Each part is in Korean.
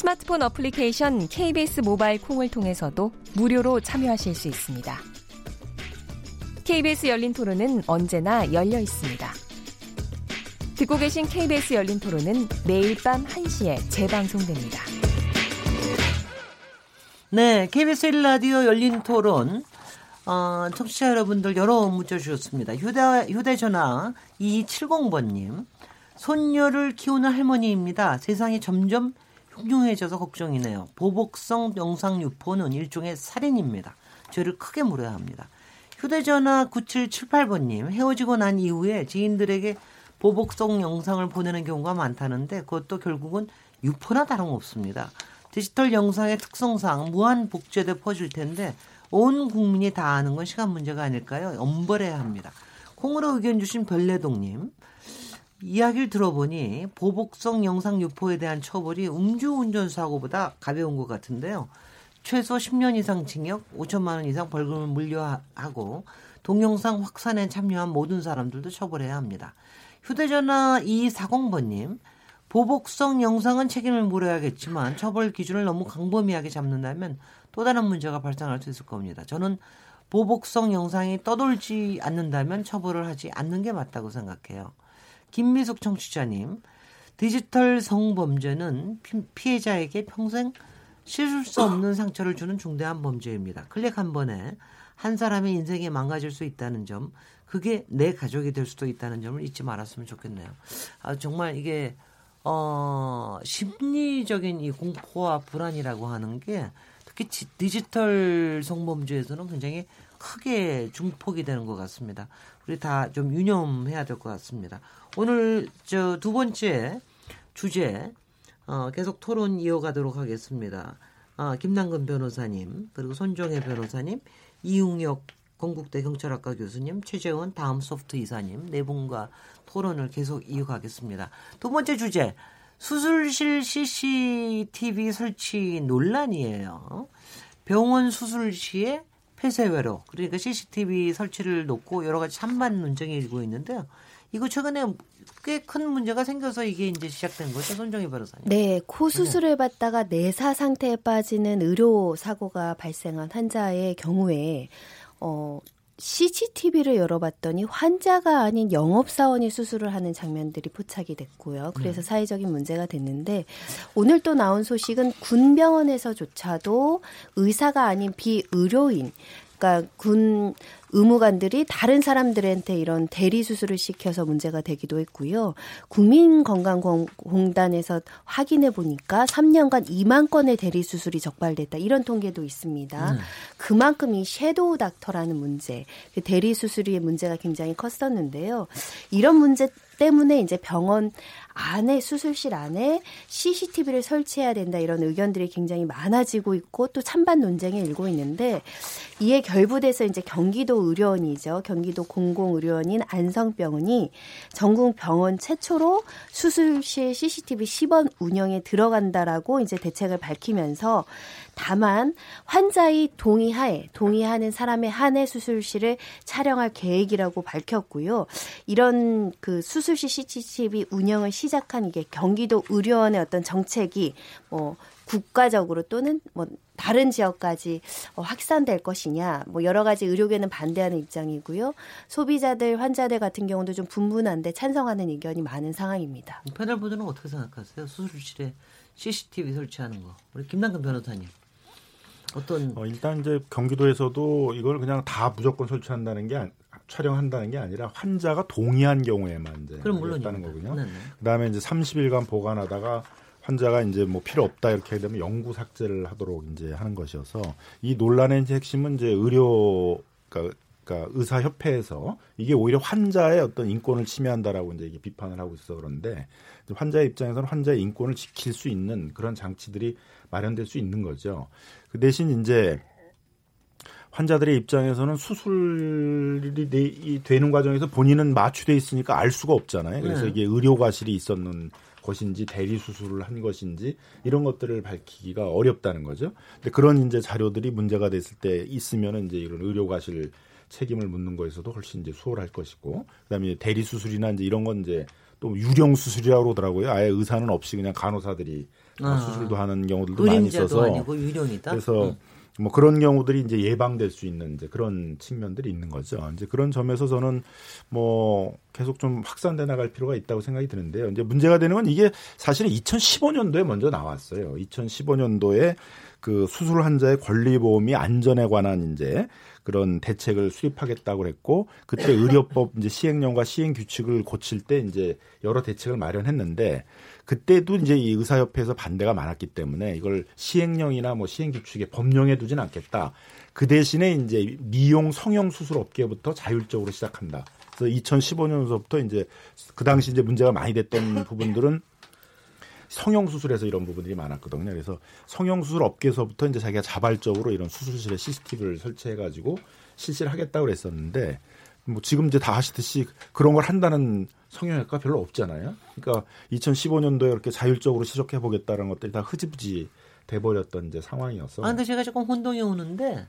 스마트폰 어플리케이션 KBS 모바일 콩을 통해서도 무료로 참여하실 수 있습니다. KBS 열린 토론은 언제나 열려 있습니다. 듣고 계신 KBS 열린 토론은 매일 밤 1시에 재방송됩니다. 네, KBS 1라디오 열린 토론. 어, 청취자 여러분들 여러 문자 주셨습니다. 휴대, 휴대전화 2270번님. 손녀를 키우는 할머니입니다. 세상이 점점 흉흉해져서 걱정이네요. 보복성 영상 유포는 일종의 살인입니다. 죄를 크게 물어야 합니다. 휴대전화 9778번님. 헤어지고 난 이후에 지인들에게 보복성 영상을 보내는 경우가 많다는데 그것도 결국은 유포나 다름없습니다. 디지털 영상의 특성상 무한 복제돼 퍼질 텐데 온 국민이 다 아는 건 시간 문제가 아닐까요? 엄벌해야 합니다. 콩으로 의견 주신 별내동님. 이야기를 들어보니 보복성 영상 유포에 대한 처벌이 음주운전 사고보다 가벼운 것 같은데요. 최소 10년 이상 징역, 5천만 원 이상 벌금을 물려하고 동영상 확산에 참여한 모든 사람들도 처벌해야 합니다. 휴대전화 2240번님, 보복성 영상은 책임을 물어야겠지만 처벌 기준을 너무 광범위하게 잡는다면 또 다른 문제가 발생할 수 있을 겁니다. 저는 보복성 영상이 떠돌지 않는다면 처벌을 하지 않는 게 맞다고 생각해요. 김미숙 청취자님, 디지털 성범죄는 피해자에게 평생 씻을 수 없는 상처를 주는 중대한 범죄입니다. 클릭 한 번에 한 사람의 인생이 망가질 수 있다는 점, 그게 내 가족이 될 수도 있다는 점을 잊지 말았으면 좋겠네요. 아, 정말 이게, 어, 심리적인 이 공포와 불안이라고 하는 게 특히 디지털 성범죄에서는 굉장히 크게 중폭이 되는 것 같습니다. 우리 다 좀 유념해야 될 것 같습니다. 오늘 저 두 번째 주제 어, 계속 토론 이어가도록 하겠습니다. 어, 김남근 변호사님 그리고 손정혜 변호사님 이웅혁 건국대 경찰학과 교수님 최재원 다음 소프트 이사님 네 분과 토론을 계속 이어가겠습니다. 두 번째 주제 수술실 CCTV 설치 논란이에요. 병원 수술 시에 폐쇄회로 그러니까 CCTV 설치를 놓고 여러 가지 찬반 논쟁이 일고 있는데요. 이거 최근에 꽤 큰 문제가 생겨서 이게 이제 시작된 거죠, 손정희 변호사님. 네, 코 수술을 받다가 내사 상태에 빠지는 의료 사고가 발생한 환자의 경우에 어 CCTV를 열어봤더니 환자가 아닌 영업사원이 수술을 하는 장면들이 포착이 됐고요. 그래서 네. 사회적인 문제가 됐는데 오늘 또 나온 소식은 군병원에서조차도 의사가 아닌 비의료인 그러니까 군 의무관들이 다른 사람들한테 이런 대리 수술을 시켜서 문제가 되기도 했고요. 국민건강공단에서 확인해 보니까 3년간 2만 건의 대리 수술이 적발됐다 이런 통계도 있습니다. 음. 그만큼 이 섀도우 닥터라는 문제, 그 대리 수술의 문제가 굉장히 컸었는데요. 이런 문제 때문에 이제 병원 안에 수술실 안에 CCTV를 설치해야 된다 이런 의견들이 굉장히 많아지고 있고 또 찬반 논쟁이 일고 있는데 이에 결부돼서 이제 경기도 의료원이죠. 경기도 공공의료원인 안성병원이 전국 병원 최초로 수술실 CCTV 10원 운영에 들어간다라고 이제 대책을 밝히면서 다만 환자의 동의하에 동의하는 사람의 한해 수술실을 촬영할 계획이라고 밝혔고요. 이런 그 수술실 CCTV 운영을 시 작한 이게 경기도 의료원의 어떤 정책이 뭐 국가적으로 또는 뭐 다른 지역까지 어, 확산될 것이냐, 뭐 여러 가지 의료계는 반대하는 입장이고요. 소비자들, 환자들 같은 경우도 좀 분분한데 찬성하는 의견이 많은 상황입니다. 패널분들은 어떻게 생각하세요? 수술실에 CCTV 설치하는 거. 우리 김남근 변호사님. 어떤 어, 일단 이제 경기도에서도 이걸 그냥 다 무조건 설치한다는 게 촬영한다는 게 아니라 환자가 동의한 경우에만 이제 그럼 물론다는 거군요. 네네. 그다음에 이제 30일간 보관하다가 환자가 이제 뭐 필요 없다 이렇게 되면 영구 삭제를 하도록 이제 하는 것이어서 이 논란의 이제 핵심은 이제 의료 그러니까, 그러니까 의사 협회에서 이게 오히려 환자의 어떤 인권을 침해한다라고 이제 비판을 하고 있어 그런데 환자의 입장에서는 환자의 인권을 지킬 수 있는 그런 장치들이 마련될 수 있는 거죠. 그 대신 이제 환자들의 입장에서는 수술이 되는 과정에서 본인은 마취돼 있으니까 알 수가 없잖아요. 그래서 네. 이게 의료 과실이 있었는 것인지 대리 수술을 한 것인지 이런 것들을 밝히기가 어렵다는 거죠. 근데 그런 이제 자료들이 문제가 됐을 때 있으면은 이제 이런 의료 과실 책임을 묻는 거에서도 훨씬 이제 수월할 것이고 그다음에 대리 수술이나 이제 이런 건 이제 또 유령 수술이라고 그러더라고요. 아예 의사는 없이 그냥 간호사들이 아, 수술도 하는 경우들도 많이 있어서 아니고 유령이다. 그래서 응. 뭐 그런 경우들이 이제 예방될 수 있는 이제 그런 측면들이 있는 거죠. 이제 그런 점에서 저는 뭐 계속 좀 확산돼 나갈 필요가 있다고 생각이 드는데요. 이제 문제가 되는 건 이게 사실은 2015년도에 먼저 나왔어요. 2015년도에 그 수술 환자의 권리 보험이 안전에 관한 이제 그런 대책을 수립하겠다고 그랬고 그때 의료법 이제 시행령과 시행 규칙을 고칠 때 이제 여러 대책을 마련했는데 그때도 이제 이 의사협회에서 반대가 많았기 때문에 이걸 시행령이나 뭐 시행 규칙에 법령에 두진 않겠다. 그 대신에 이제 미용 성형 수술 업계부터 자율적으로 시작한다. 그래서 2015년서부터 이제 그 당시 이제 문제가 많이 됐던 부분들은 성형 수술에서 이런 부분들이 많았거든요. 그래서 성형 수술 업계에서부터 이제 자기가 자발적으로 이런 수술실에 CCTV를 설치해 가지고 실시를 하겠다고 그랬었는데 뭐 지금 이제 다 하시듯이 그런 걸 한다는 성형외과 별로 없잖아요. 그러니까 2015년도에 이렇게 자율적으로 시작해 보겠다는 것들이 다 흐지부지 돼버렸던 이제 상황이었어. 아, 근데 제가 조금 혼동이 오는데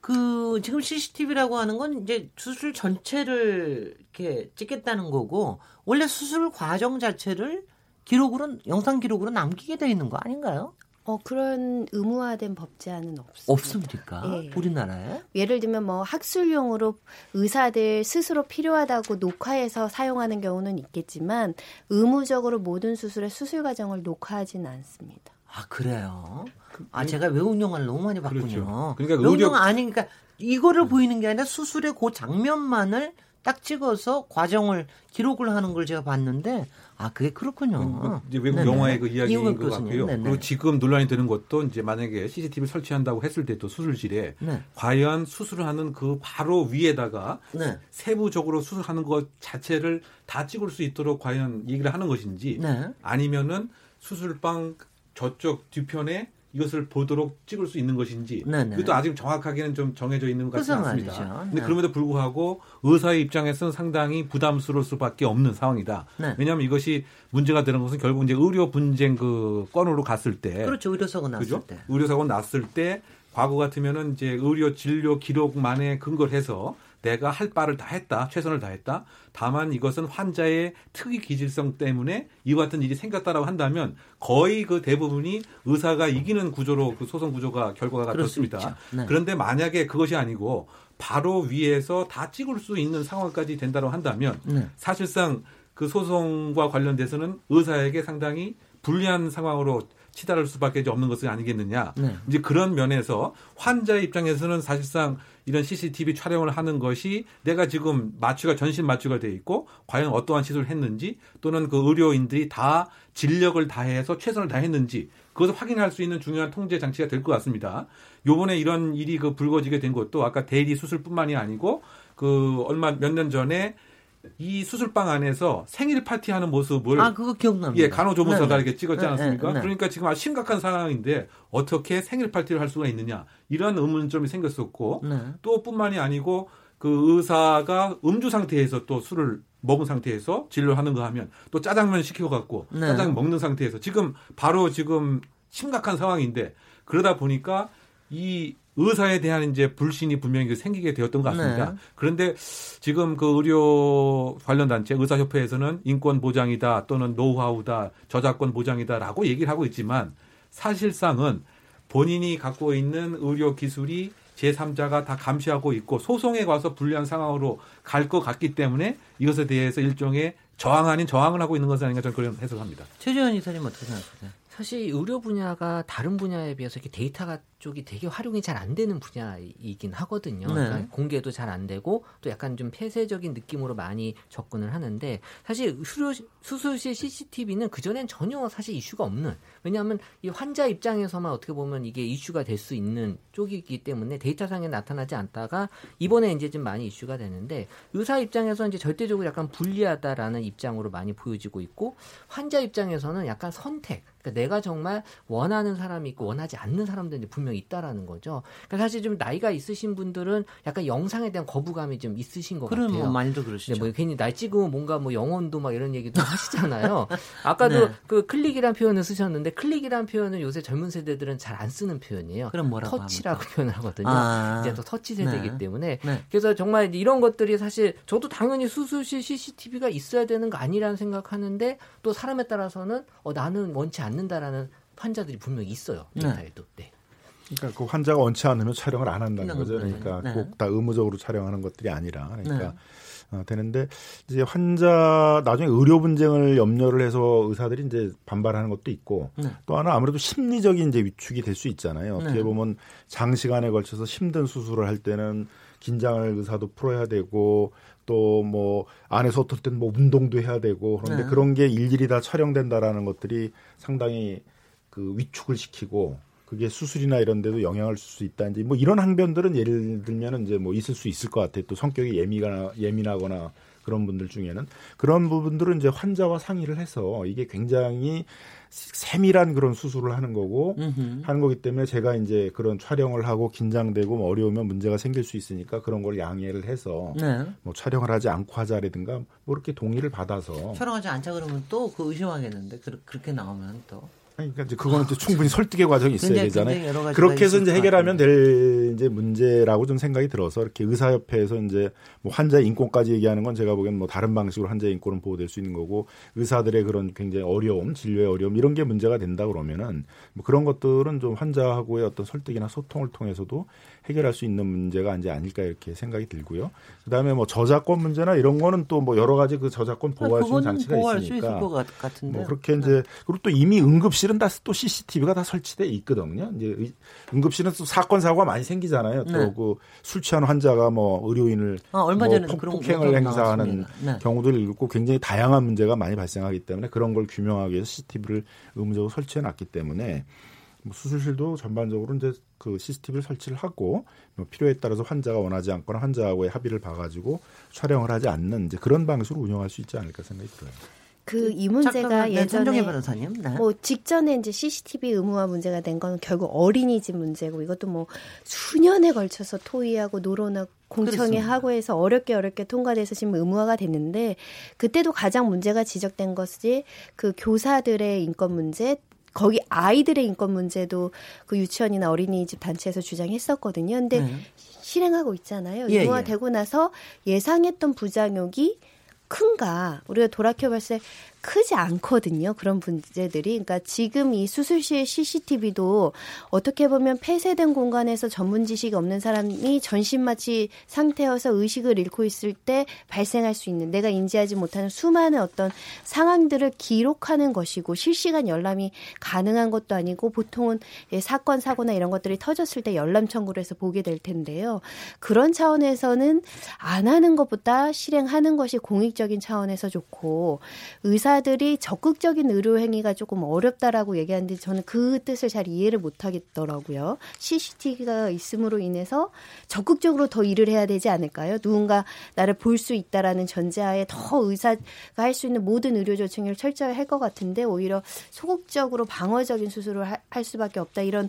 그 지금 CCTV라고 하는 건 이제 수술 전체를 이렇게 찍겠다는 거고 원래 수술 과정 자체를 기록으로 영상 기록으로 남기게 돼 있는 거 아닌가요? 어 그런 의무화된 법 제한은 없습니다. 없습니까? 예. 우리나라에? 예를 들면 뭐 학술용으로 의사들 스스로 필요하다고 녹화해서 사용하는 경우는 있겠지만 의무적으로 모든 수술의 수술 과정을 녹화하지는 않습니다. 아 그래요? 아 제가 외국 영화를 너무 많이 봤군요. 그렇죠. 그러니까 외국 의료... 영화 아니 그러니까 이거를 보이는 게 아니라 수술의 그 장면만을 딱 찍어서 과정을 기록을 하는 걸 제가 봤는데 아 그게 그렇군요. 음, 이제 외국 네네. 영화의 그 이야기인 것 같고요. 네네. 그리고 지금 논란이 되는 것도 이제 만약에 CCTV 설치한다고 했을 때도 수술실에 네. 과연 수술을 하는 그 바로 위에다가 네. 세부적으로 수술하는 것 자체를 다 찍을 수 있도록 과연 얘기를 하는 것인지 네. 아니면은 수술방 저쪽 뒤편에 이것을 보도록 찍을 수 있는 것인지 네네. 그것도 아직 정확하게는 좀 정해져 있는 것 같지 않습니다. 그런데 네. 그럼에도 불구하고 의사의 입장에서는 상당히 부담스러울 수밖에 없는 상황이다. 네. 왜냐하면 이것이 문제가 되는 것은 결국 이제 의료 분쟁 그 건으로 갔을 때 그렇죠 의료사고 났을 그죠? 때 의료사고 났을 때 과거 같으면은 이제 의료 진료 기록만에 근거를 해서 내가 할 바를 다 했다, 최선을 다했다. 다만 이것은 환자의 특이 기질성 때문에 이와 같은 일이 생겼다라고 한다면 거의 그 대부분이 의사가 이기는 구조로 그 소송 구조가 결과가 그렇습니다. 네. 그런데 만약에 그것이 아니고 바로 위에서 다 찍을 수 있는 상황까지 된다고 한다면 네. 사실상 그 소송과 관련돼서는 의사에게 상당히 불리한 상황으로 치달을 수밖에 없는 것은 아니겠느냐. 네. 이제 그런 면에서 환자의 입장에서는 사실상 이런 CCTV 촬영을 하는 것이 내가 지금 마취가 전신 마취가 돼 있고 과연 어떠한 시술을 했는지 또는 그 의료인들이 다 진력을 다해서 최선을 다했는지 그것을 확인할 수 있는 중요한 통제 장치가 될 것 같습니다. 요번에 이런 일이 그 불거지게 된 것도 아까 대리 수술뿐만이 아니고 그 얼마 몇 년 전에 이 수술방 안에서 생일 파티하는 모습을 아 그거 기억납니다. 예, 간호조무사가 네, 네. 이렇게 찍었지 네, 않았습니까? 네, 네, 그러니까 지금 아주 심각한 상황인데 어떻게 생일 파티를 할 수가 있느냐 이런 의문점이 생겼었고 네. 또 뿐만이 아니고 그 의사가 음주 상태에서 또 술을 먹은 상태에서 진료를 하는 거 하면 또 짜장면 시켜 갖고 짜장 먹는 상태에서 지금 바로 지금 심각한 상황인데 그러다 보니까 이 의사에 대한 이제 불신이 분명히 생기게 되었던 것 같습니다. 네. 그런데 지금 그 의료 관련 단체 의사협회에서는 인권 보장이다 또는 노하우다 저작권 보장이다라고 얘기를 하고 있지만 사실상은 본인이 갖고 있는 의료 기술이 제3자가 다 감시하고 있고 소송에 가서 불리한 상황으로 갈 것 같기 때문에 이것에 대해서 일종의 저항 아닌 저항을 하고 있는 것이 아닌가 저는 그런 해석합니다. 최재현 이사님 어떻게 생각하세요? 사실 의료 분야가 다른 분야에 비해서 이렇게 데이터가 쪽이 되게 활용이 잘 안 되는 분야이긴 하거든요. 네. 그러니까 공개도 잘 안 되고 또 약간 좀 폐쇄적인 느낌으로 많이 접근을 하는데 사실 수료, 수술실 CCTV는 그전엔 전혀 사실 이슈가 없는 왜냐하면 이 환자 입장에서만 어떻게 보면 이게 이슈가 될 수 있는 쪽이기 때문에 데이터상에 나타나지 않다가 이번에 이제 좀 많이 이슈가 되는데 의사 입장에서 이제 절대적으로 약간 불리하다라는 입장으로 많이 보여지고 있고 환자 입장에서는 약간 선택 그러니까 내가 정말 원하는 사람이 있고 원하지 않는 사람들이 분명히 분명히 있다라는 거죠. 그러니까 사실 좀 나이가 있으신 분들은 약간 영상에 대한 거부감이 좀 있으신 것 그런 같아요. 뭐 많이도 그러시죠. 뭐 괜히 날 찍으면 뭔가 뭐 영혼도 막 이런 얘기도 하시잖아요. 아까도 네. 그 클릭이란 표현을 쓰셨는데 클릭이란 표현은 요새 젊은 세대들은 잘 안 쓰는 표현이에요. 그럼 뭐라고 터치라고 합니까? 표현을 하거든요. 아. 이제 또 터치 세대이기 네. 때문에 네. 그래서 정말 이런 것들이 사실 저도 당연히 수술실 CCTV가 있어야 되는 거 아니라는 생각하는데 또 사람에 따라서는 어, 나는 원치 않는다라는 환자들이 분명히 있어요. 데이터에도. 네. 그러니까 그 환자가 원치 않으면 촬영을 안 한다는 거죠. 그러니까 네. 꼭다 의무적으로 촬영하는 것들이 아니라 그러니까 네. 어, 되는데 이제 환자 나중에 의료 분쟁을 염려를 해서 의사들이 이제 반발하는 것도 있고 네. 또 하나 아무래도 심리적인 이제 위축이 될 수 있잖아요. 어떻게 보면 장시간에 걸쳐서 힘든 수술을 할 때는 긴장을 의사도 풀어야 되고 또 뭐 안에서 어떨 때는 뭐 운동도 해야 되고 그런데 네. 그런 게 일일이 다 촬영된다라는 것들이 상당히 그 위축을 시키고 그게 수술이나 이런 데도 영향을 줄 수 있다. 이제 뭐 이런 항변들은 예를 들면은 이제 뭐 있을 수 있을 것 같아요. 또 성격이 예민하거나 예민하거나 그런 분들 중에는 그런 부분들은 이제 환자와 상의를 해서 이게 굉장히 세밀한 그런 수술을 하는 거고 음흠. 하는 거기 때문에 제가 이제 그런 촬영을 하고 긴장되고 뭐 어려우면 문제가 생길 수 있으니까 그런 걸 양해를 해서 네. 뭐 촬영을 하지 않고 하자라든가 뭐 이렇게 동의를 받아서 촬영하지 않자 그러면 또 그 의심하겠는데 그, 그렇게 나오면 또 그러니까 이제 그거는 이제 충분히 설득의 과정이 있어야 굉장히, 되잖아요. 굉장히 그렇게 해서 이제 것 해결하면. 될 이제 문제라고 좀 생각이 들어서 이렇게 의사협회에서 이제 뭐 환자 인권까지 얘기하는 건 제가 보기엔 뭐 다른 방식으로 환자 인권은 보호될 수 있는 거고 의사들의 그런 굉장히 어려움, 진료의 어려움 이런 게 문제가 된다 그러면은 뭐 그런 것들은 좀 환자하고의 어떤 설득이나 소통을 통해서도 해결할 수 있는 문제가 이제 아닐까 이렇게 생각이 들고요. 그다음에 뭐 저작권 문제나 이런 거는 또 뭐 여러 가지 그 저작권 보호할 수 있는 장치가 보호할 수 있으니까 있을 것 같- 같은데. 뭐 그렇게 이제 그리고 또 이미 응급실은 다 또 CCTV가 다 설치돼 있거든요. 이제 의- 응급실은 또 사건 사고가 많이 생기잖아요. 네. 또그 술 취한 환자가 뭐 의료인을 아, 얼마 뭐 전에도 그런 폭행을 행사하는. 네. 경우들이 있고 굉장히 다양한 문제가 많이 발생하기 때문에 그런 걸 규명하기 위해서 CCTV를 의무적으로 설치해 놨기 때문에 뭐 수술실도 전반적으로 이제 그 CCTV를 설치를 하고 뭐 필요에 따라서 환자가 원하지 않거나 환자하고의 합의를 봐가지고 촬영을 하지 않는 이제 그런 방식으로 운영할 수 있지 않을까 생각이 들어요. 그이 문제가 네, 예전에 변호사님. 네. 뭐 직전에 이제 CCTV 의무화 문제가 된 건 결국 어린이집 문제고 이것도 뭐 수년에 걸쳐서 토의하고 노론하고 공청회 그렇습니다. 하고 해서 어렵게 어렵게 통과돼서 지금 의무화가 됐는데 그때도 가장 문제가 지적된 것이 그 교사들의 인권 문제 거기 아이들의 인권 문제도 그 유치원이나 어린이집 단체에서 주장했었거든요. 근데 네. 실행하고 있잖아요. 예, 의무화되고 나서 예상했던 부작용이 큰가 우리가 돌아켜 봤을 때 크지 않거든요. 그런 문제들이. 그러니까 지금 이 수술실 CCTV도 어떻게 보면 폐쇄된 공간에서 전문 지식이 없는 사람이 전신마취 상태여서 의식을 잃고 있을 때 발생할 수 있는 내가 인지하지 못하는 수많은 어떤 상황들을 기록하는 것이고 실시간 열람이 가능한 것도 아니고 보통은 예, 사건 사고나 이런 것들이 터졌을 때 열람 청구를 해서 보게 될 텐데요. 그런 차원에서는 안 하는 것보다 실행하는 것이 공익적인 차원에서 좋고 의사 들이 적극적인 의료 행위가 조금 어렵다라고 얘기하는데 저는 그 뜻을 잘 이해를 못 하겠더라고요. CCTV가 있음으로 인해서 적극적으로 더 일을 해야 되지 않을까요? 누군가 나를 볼 수 있다라는 전제하에 더 의사가 할 수 있는 모든 의료 조치를 철저히 할 것 같은데 오히려 소극적으로 방어적인 수술을 하- 할 수밖에 없다 이런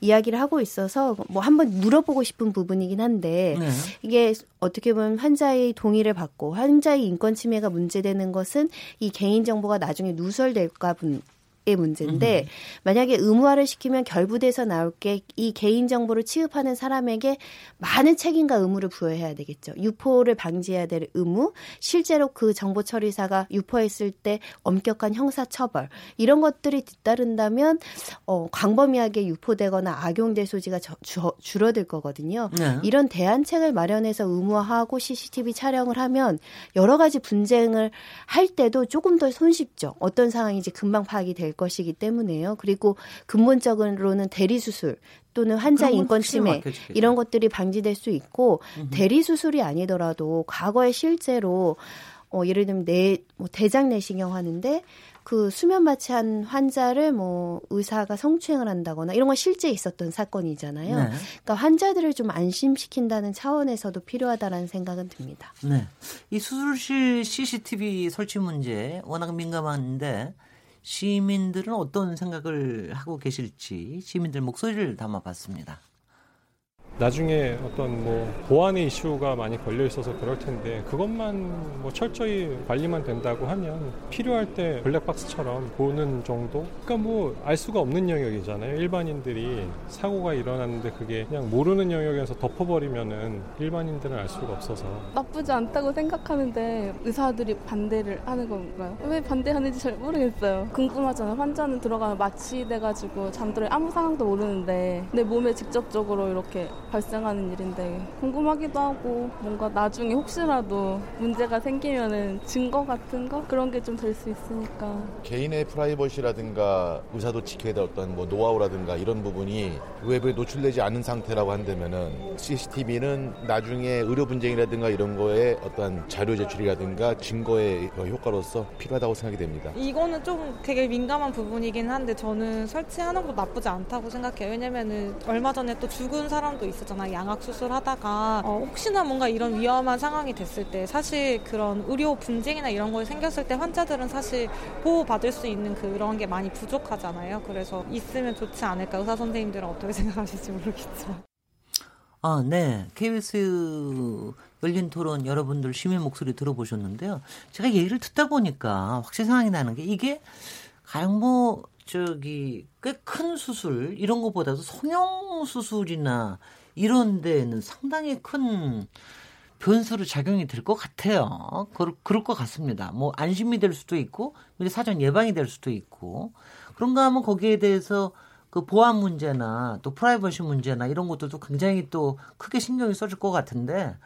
이야기를 하고 있어서 뭐 한번 물어보고 싶은 부분이긴 한데 네. 이게 어떻게 보면 환자의 동의를 받고 환자의 인권 침해가 문제되는 것은 이 개인 정보가 나중에 누설될까 분. 의 문제인데 만약에 의무화를 시키면 결부돼서 나올 게 이 개인 정보를 취급하는 사람에게 많은 책임과 의무를 부여해야 되겠죠. 유포를 방지해야 될 의무, 실제로 그 정보 처리사가 유포했을 때 엄격한 형사 처벌 이런 것들이 뒤따른다면 어, 광범위하게 유포되거나 악용될 소지가 저- 주- 줄어들 거거든요. 네. 이런 대안책을 마련해서 의무화하고 CCTV 촬영을 하면 여러 가지 분쟁을 할 때도 조금 더 손쉽죠. 어떤 상황인지 금방 파악이 될 것이기 때문에요. 그리고 근본적으로는 대리 수술 또는 환자 인권 침해. 이런 것들이 방지될 수 있고 대리 수술이 아니더라도 과거에 실제로 어 예를 들면 내 뭐 대장 내시경 하는데 그 수면 마취한 환자를 뭐 의사가 성추행을 한다거나 이런 건 실제 있었던 사건이잖아요. 네. 그러니까 환자들을 좀 안심시킨다는 차원에서도 필요하다라는 생각은 듭니다. 네. 이 수술실 CCTV 설치 문제 워낙 민감한데 시민들은 어떤 생각을 하고 계실지 시민들 목소리를 담아봤습니다. 나중에 어떤 뭐 보안의 이슈가 많이 걸려 있어서 그럴 텐데 그것만 뭐 철저히 관리만 된다고 하면 필요할 때 블랙박스처럼 보는 정도? 그러니까 뭐 알 수가 없는 영역이잖아요. 일반인들이 사고가 일어났는데 그게 그냥 모르는 영역에서 덮어버리면은 일반인들은 알 수가 없어서 나쁘지 않다고 생각하는데 의사들이 반대를 하는 건가요? 왜 반대하는지 잘 모르겠어요. 궁금하잖아요. 환자는 들어가면 마취돼가지고 잠들어 아무 상황도 모르는데 내 몸에 직접적으로 이렇게 발생하는 일인데 궁금하기도 하고 뭔가 나중에 혹시라도 문제가 생기면은 증거 같은 거 그런 게 좀 될 수 있으니까 개인의 프라이버시라든가 의사도 지켜야 될 어떤 뭐 노하우라든가 이런 부분이 외부에 노출되지 않은 상태라고 한다면은 CCTV는 나중에 의료 분쟁이라든가 이런 거에 어떤 자료 제출이라든가 증거의 효과로서 필요하다고 생각이 됩니다. 이거는 좀 되게 민감한 부분이긴 한데 저는 설치하는 것도 나쁘지 않다고 생각해요. 왜냐면은 얼마 전에 또 죽은 사람도 있었 있었잖아. 양악 수술하다가 어, 혹시나 뭔가 이런 위험한 상황이 됐을 때 사실 그런 의료 분쟁이나 이런 거에 생겼을 때 환자들은 사실 보호받을 수 있는 그런 게 많이 부족하잖아요. 그래서 있으면 좋지 않을까. 의사 선생님들은 어떻게 생각하실지 모르겠지만. 아, 네. KBS 열린 토론 여러분들 시민 목소리 들어보셨는데요. 제가 얘기를 듣다 보니까 확실히 생각이 나는 게 이게 가령 뭐 저기 꽤 큰 수술 이런 것보다도 성형 수술이나 이런 데는 상당히 큰 변수로 작용이 될 것 같아요. 그럴, 그럴 것 같습니다. 뭐 안심이 될 수도 있고, 사전 예방이 될 수도 있고, 그런가 하면 거기에 대해서 그 보안 문제나 또 프라이버시 문제나 이런 것들도 굉장히 또 크게 신경이 써질 것 같은데,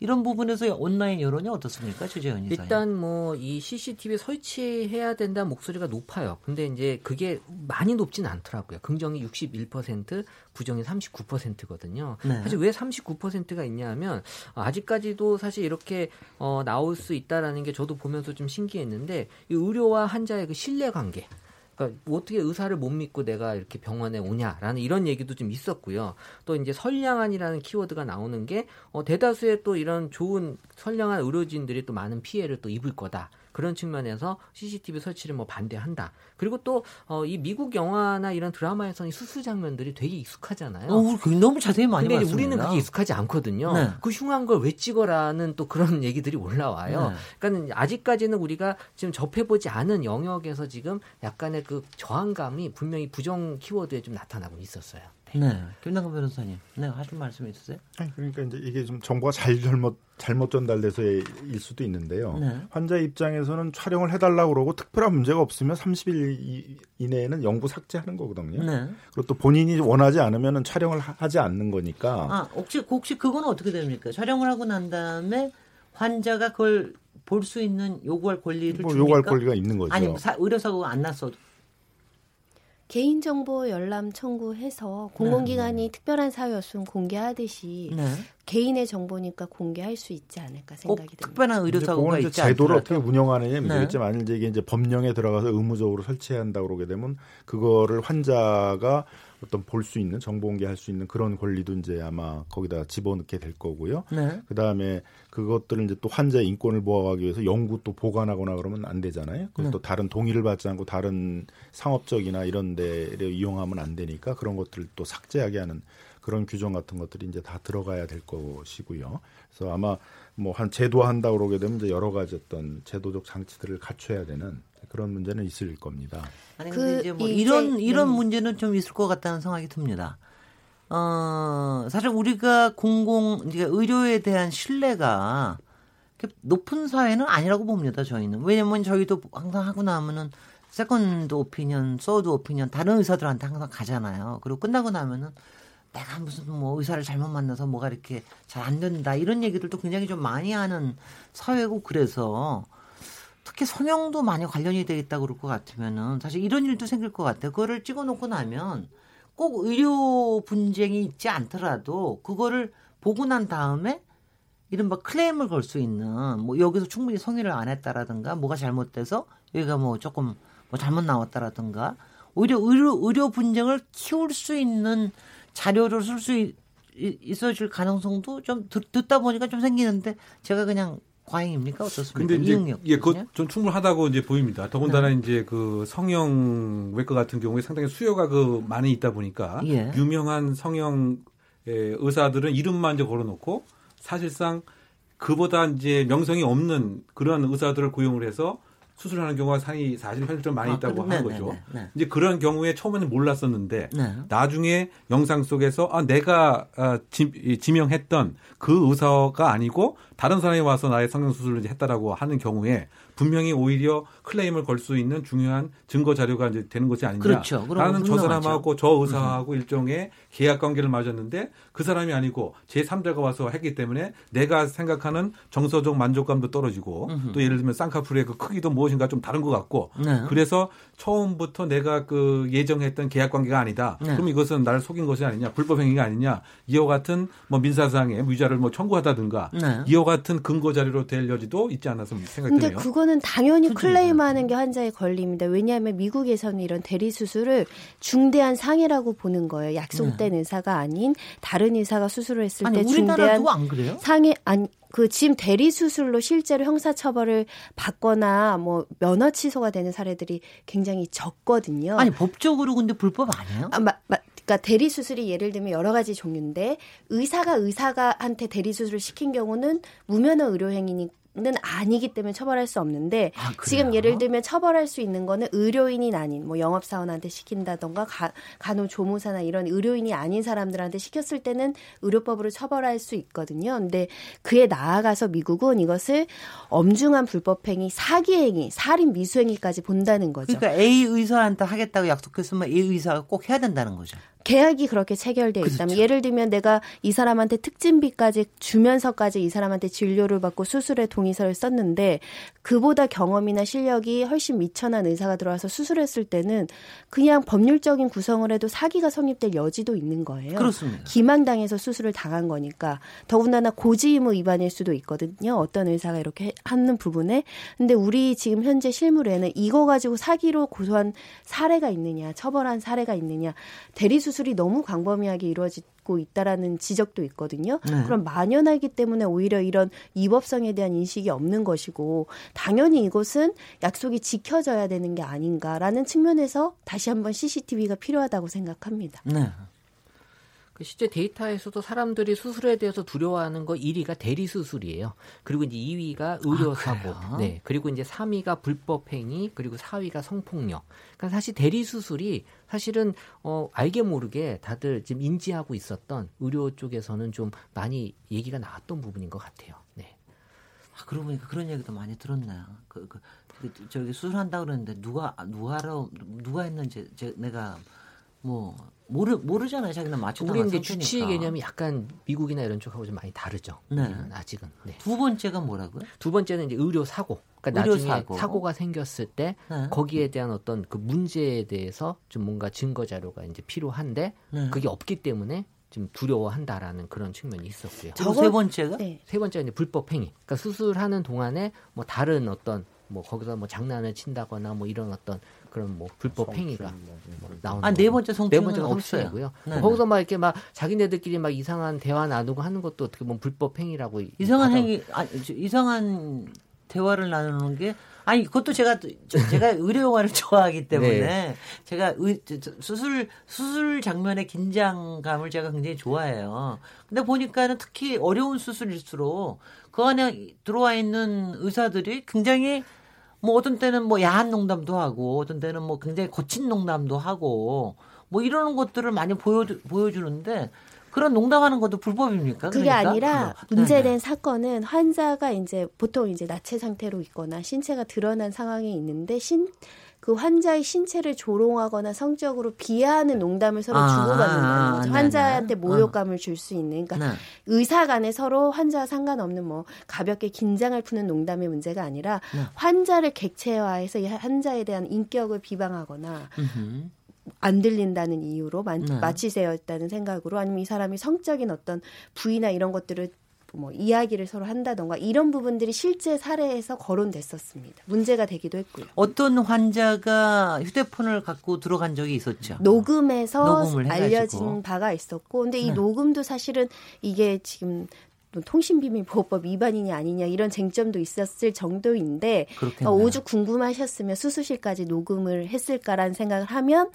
이런 부분에서 온라인 여론이 어떻습니까, 주재현 이사님? 일단 뭐 이 CCTV 설치해야 된다는 목소리가 높아요. 근데 이제 그게 많이 높진 않더라고요. 긍정이 61%, 부정이 39%거든요. 네. 사실 왜 39%가 있냐면 아직까지도 사실 이렇게 어, 나올 수 있다라는 게 저도 보면서 좀 신기했는데 이 의료와 환자의 그 신뢰 관계. 그러니까 뭐 어떻게 의사를 못 믿고 내가 이렇게 병원에 오냐라는 이런 얘기도 좀 있었고요. 또 이제 선량한이라는 키워드가 나오는 게 어, 대다수의 또 이런 좋은 선량한 의료진들이 또 많은 피해를 또 입을 거다. 그런 측면에서 CCTV 설치를 뭐 반대한다. 그리고 또이 어, 미국 영화나 이런 드라마에서는 수술 장면들이 되게 익숙하잖아요. 어, 너무 자세히 많이 근데. 우리는 그게 익숙하지 않거든요. 네. 그 흉한 걸 왜 찍어라는 또 그런 얘기들이 올라와요. 네. 그러니까 아직까지는 우리가 지금 접해보지 않은 영역에서 지금 약간의 그 저항감이 분명히 부정 키워드에 좀 나타나고 있었어요. 네. 김남근 변호사님. 네, 하실 말씀이 있으세요? 아니, 그러니까 이제 이게 좀 정보가 잘 잘못 잘못 전달돼서일 수도 있는데요. 네. 환자 입장에서는 촬영을 해달라고 그러고 특별한 문제가 없으면 30일 이내에는 영구 삭제하는 거거든요. 네. 그리고 또 본인이 원하지 않으면 촬영을 하지 않는 거니까. 아, 혹시 혹시 그건 어떻게 됩니까? 촬영을 하고 난 다음에 환자가 그걸 볼 수 있는 요구할 권리를 뭐 요구할 권리가 있는 거죠. 아니, 의료 사고가 안 났어도 개인정보 열람 청구해서 공공기관이 네. 특별한 사유였으면 공개하듯이 네. 개인의 정보니까 공개할 수 있지 않을까 생각이 듭니다. 특별한 의료 사고가 있지 제도를 어떻게 운영하느냐 문제겠지만 네. 만일 이게 이제 법령에 들어가서 의무적으로 설치해야 한다 고 그러게 되면 그거를 환자가 어떤 볼 수 있는 정보 공개할 수 있는 그런 권리도 이제 아마 거기다 집어넣게 될 거고요. 네. 그 다음에 그것들을 이제 또 환자의 인권을 보호하기 위해서 연구 또 보관하거나 그러면 안 되잖아요. 그리고 네. 또 다른 동의를 받지 않고 다른 상업적이나 이런 데를 이용하면 안 되니까 그런 것들을 또 삭제하게 하는 그런 규정 같은 것들이 이제 다 들어가야 될 것이고요. 그래서 아마 뭐 한 제도화한다 고 그러게 되면 이제 여러 가지 어떤 제도적 장치들을 갖춰야 되는 그런 문제는 있을 겁니다. 아니 근데 그, 이제 뭐 이런 이런 음. 문제는 좀 있을 것 같다는 생각이 듭니다. 어, 사실 우리가 공공 이제 의료에 대한 신뢰가 높은 사회는 아니라고 봅니다. 저희는 왜냐면 저희도 항상 하고 나면은 second opinion, third opinion 다른 의사들한테 항상 가잖아요. 그리고 끝나고 나면은 내가 무슨 뭐 의사를 잘못 만나서 뭐가 이렇게 잘 안 된다 이런 얘기들도 굉장히 좀 많이 하는 사회고 그래서 특히 성형도 많이 관련이 되어 있다고 그럴 것 같으면은 사실 이런 일도 생길 것 같아요. 그거를 찍어놓고 나면 꼭 의료 분쟁이 있지 않더라도 그거를 보고 난 다음에 이른바 클레임을 걸 수 있는 뭐 여기서 충분히 성의를 안 했다라든가 뭐가 잘못돼서 여기가 뭐 조금 뭐 잘못 나왔다라든가 오히려 의료 의료 분쟁을 키울 수 있는 자료를 쓸 수 있어질 가능성도 좀 듣, 다 보니까 좀 생기는데 제가 그냥 과잉입니까 어떻습니까? 근데 이제 예, 그전 충분하다고 이제 보입니다. 더군다나 네. 이제 그 성형 외과 같은 경우에 상당히 수요가 그 많이 있다 보니까 예. 유명한 성형 의사들은 이름만 이제 걸어놓고 사실상 그보다 이제 명성이 없는 그런 의사들을 고용을 해서 수술하는 경우가 현실 좀 많이 아, 있다고 아, 하는 거죠. 네네, 네. 이제 그런 경우에 처음에는 몰랐었는데 네. 나중에 영상 속에서 아 내가 아, 지, 지명했던 그 의사가 아니고 다른 사람이 와서 나의 성형 수술을 했다라고 하는 경우에 분명히 오히려 클레임을 걸 수 있는 중요한 증거 자료가 이제 되는 것이 아니냐. 그렇죠. 나는 저 사람하고 저 의사하고 음. 일종의 계약 관계를 맺었는데 그 사람이 아니고 제 3자가 와서 했기 때문에 내가 생각하는 정서적 만족감도 떨어지고 음흠. 또 예를 들면 쌍꺼풀의 그 크기도 무엇인가 좀 다른 것 같고 네. 그래서 처음부터 내가 그 예정했던 계약 관계가 아니다. 네. 그럼 이것은 나를 속인 것이 아니냐, 불법 행위가 아니냐. 이와 같은 뭐 민사상의 무죄를 뭐 청구하다든가 네. 이와 같은 근거 자료로 될 여지도 있지 않아서 생각이 드네요. 그거는 당연히 클레임하는 게 환자의 권리입니다. 왜냐하면 미국에서는 이런 대리 수술을 중대한 상해라고 보는 거예요. 약속된 네. 의사가 아닌 다른 의사가 수술을 했을 아니, 때 중대한 상해 아니 그 지금 대리 수술로 실제로 형사 처벌을 받거나 뭐 면허 취소가 되는 사례들이 굉장히 적거든요. 아니 법적으로 근데 불법 아니에요? 아, 마, 마, 그러니까 대리 수술이 예를 들면 여러 가지 종류인데 의사가 의사가한테 대리 수술을 시킨 경우는 무면허 의료 행위니 는 아니기 때문에 처벌할 수 없는데 아, 지금 예를 들면 처벌할 수 있는 거는 의료인이 아닌 뭐 영업 사원한테 시킨다던가 가, 간호조무사나 이런 의료인이 아닌 사람들한테 시켰을 때는 의료법으로 처벌할 수 있거든요. 근데 그에 나아가서 미국은 이것을 엄중한 불법 행위, 사기 행위, 살인 미수 행위까지 본다는 거죠. 그러니까 A 의사한테 하겠다고 약속했으면 A 의사가 꼭 해야 된다는 거죠. 계약이 그렇게 체결돼 있다면 그렇죠. 예를 들면 내가 이 사람한테 특진비까지 주면서까지 이 사람한테 진료를 받고 수술에 동의 서를 썼는데 그보다 경험이나 실력이 훨씬 미천한 의사가 들어와서 수술했을 때는 그냥 법률적인 구성을 해도 사기가 성립될 여지도 있는 거예요. 그렇습니다. 기망당해서 수술을 당한 거니까 더군다나 고지 의무 위반일 수도 있거든요. 어떤 의사가 이렇게 하는 부분에 근데 우리 지금 현재 실무에는 이거 가지고 사기로 고소한 사례가 있느냐, 처벌한 사례가 있느냐, 대리 수술 수술이 너무 광범위하게 이루어지 고 있다라는 지적도 있거든요. 네. 그럼 만연하기 때문에 오히려 이런 위법성에 대한 인식이 없는 것이고 당연히 이것은 약속이 지켜져야 되는 게 아닌가라는 측면에서 다시 한번 CCTV가 필요하다고 생각합니다. 네. 그 실제 데이터에서도 사람들이 수술에 대해서 두려워하는 거 1위가 대리 수술이에요. 그리고 이제 2위가 의료 사고. 아, 네. 그리고 이제 3위가 불법 행위, 그리고 4위가 성폭력. 그러니까 사실 대리 수술이 사실은 어 알게 모르게 다들 지금 인지하고 있었던 의료 쪽에서는 좀 많이 얘기가 나왔던 부분인 것 같아요. 네. 아, 그러고 보니까 그런 얘기도 많이 들었나요? 그, 그, 그 저기 수술한다 그러는데 누가 누가로 누가 했는지 제, 내가 뭐 모르 모르잖아요. 자기는 맞춰 우리 이제 주치 개념이 약간 미국이나 이런 쪽하고 좀 많이 다르죠. 네. 아직은. 네. 두 번째가 뭐라고요? 두 번째는 이제 의료 사고. 그러니까 의료 나중에 사고. 가 생겼을 때 네. 거기에 대한 어떤 그 문제에 대해서 좀 뭔가 증거 자료가 이제 필요한데 네. 그게 없기 때문에 좀 두려워한다라는 그런 측면이 있었고요. 세 번째가 네. 세 번째는 이제 불법 행위. 그러니까 수술하는 동안에 뭐 다른 어떤 뭐 거기서 뭐 장난을 친다거나 뭐 이런 어떤 그런 뭐 불법 행위가 뭐 나오는 아, 네 번째 성추행은 네 번째가 없어요. 네. 거기서 막 이렇게 막 자기네들끼리 막 이상한 대화 나누고 하는 것도 어떻게 보면 불법 행위라고 이상한 행위 아 이상한 대화를 나누는 게 아니 그것도 제가 제가 의료 영화를 좋아하기 때문에 네. 제가 의, 수술 수술 장면의 긴장감을 제가 굉장히 좋아해요. 근데 보니까는 특히 어려운 수술일수록 그 안에 들어와 있는 의사들이 굉장히 뭐 어떤 때는 뭐 야한 농담도 하고 어떤 때는 뭐 굉장히 거친 농담도 하고 뭐 이러는 것들을 많이 보여 보여주는데 그런 농담하는 것도 불법입니까? 그게 그러니까? 아니라 네. 문제된 네. 사건은 환자가 이제 보통 이제 나체 상태로 있거나 신체가 드러난 상황이 있는데 신 그 환자의 신체를 조롱하거나 성적으로 비하하는 농담을 서로 아, 주고받는다는 거죠. 아, 환자한테 모욕감을 줄 수 있는. 그러니까 네. 의사 간에 서로 환자와 상관없는 뭐 가볍게 긴장을 푸는 농담의 문제가 아니라 네. 환자를 객체화해서 이 환자에 대한 인격을 비방하거나 음흠. 안 들린다는 이유로 마, 네. 마치세였다는 생각으로 아니면 이 사람이 성적인 어떤 부위나 이런 것들을 뭐 이야기를 서로 한다던가 이런 부분들이 실제 사례에서 거론됐었습니다. 문제가 되기도 했고요. 어떤 환자가 휴대폰을 갖고 들어간 적이 있었죠. 녹음해서 알려진 바가 있었고 근데 이 네. 녹음도 사실은 이게 지금 통신비밀보호법 위반이냐 아니냐 이런 쟁점도 있었을 정도인데 어, 오죽 궁금하셨으면 수수실까지 녹음을 했을까라는 생각을 하면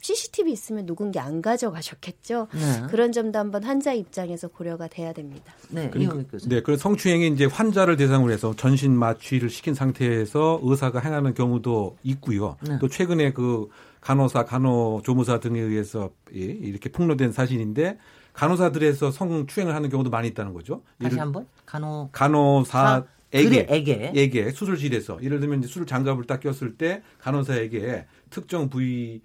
CCTV 있으면 녹음기 안 가져가셨겠죠. 네. 그런 점도 한번 환자 입장에서 고려가 돼야 됩니다. 네, 그러니까, 네, 그런 성추행이 이제 환자를 대상으로 해서 전신 마취를 시킨 상태에서 의사가 행하는 경우도 있고요. 네. 또 최근에 그 간호사, 간호조무사 등에 의해서 이렇게 폭로된 사실인데 간호사들에서 성추행을 하는 경우도 많이 있다는 거죠. 다시 한번 간호 간호사 에게, 에게 에게 수술실에서 예를 들면 이제 수술 장갑을 딱 꼈을 때 간호사에게 특정 부위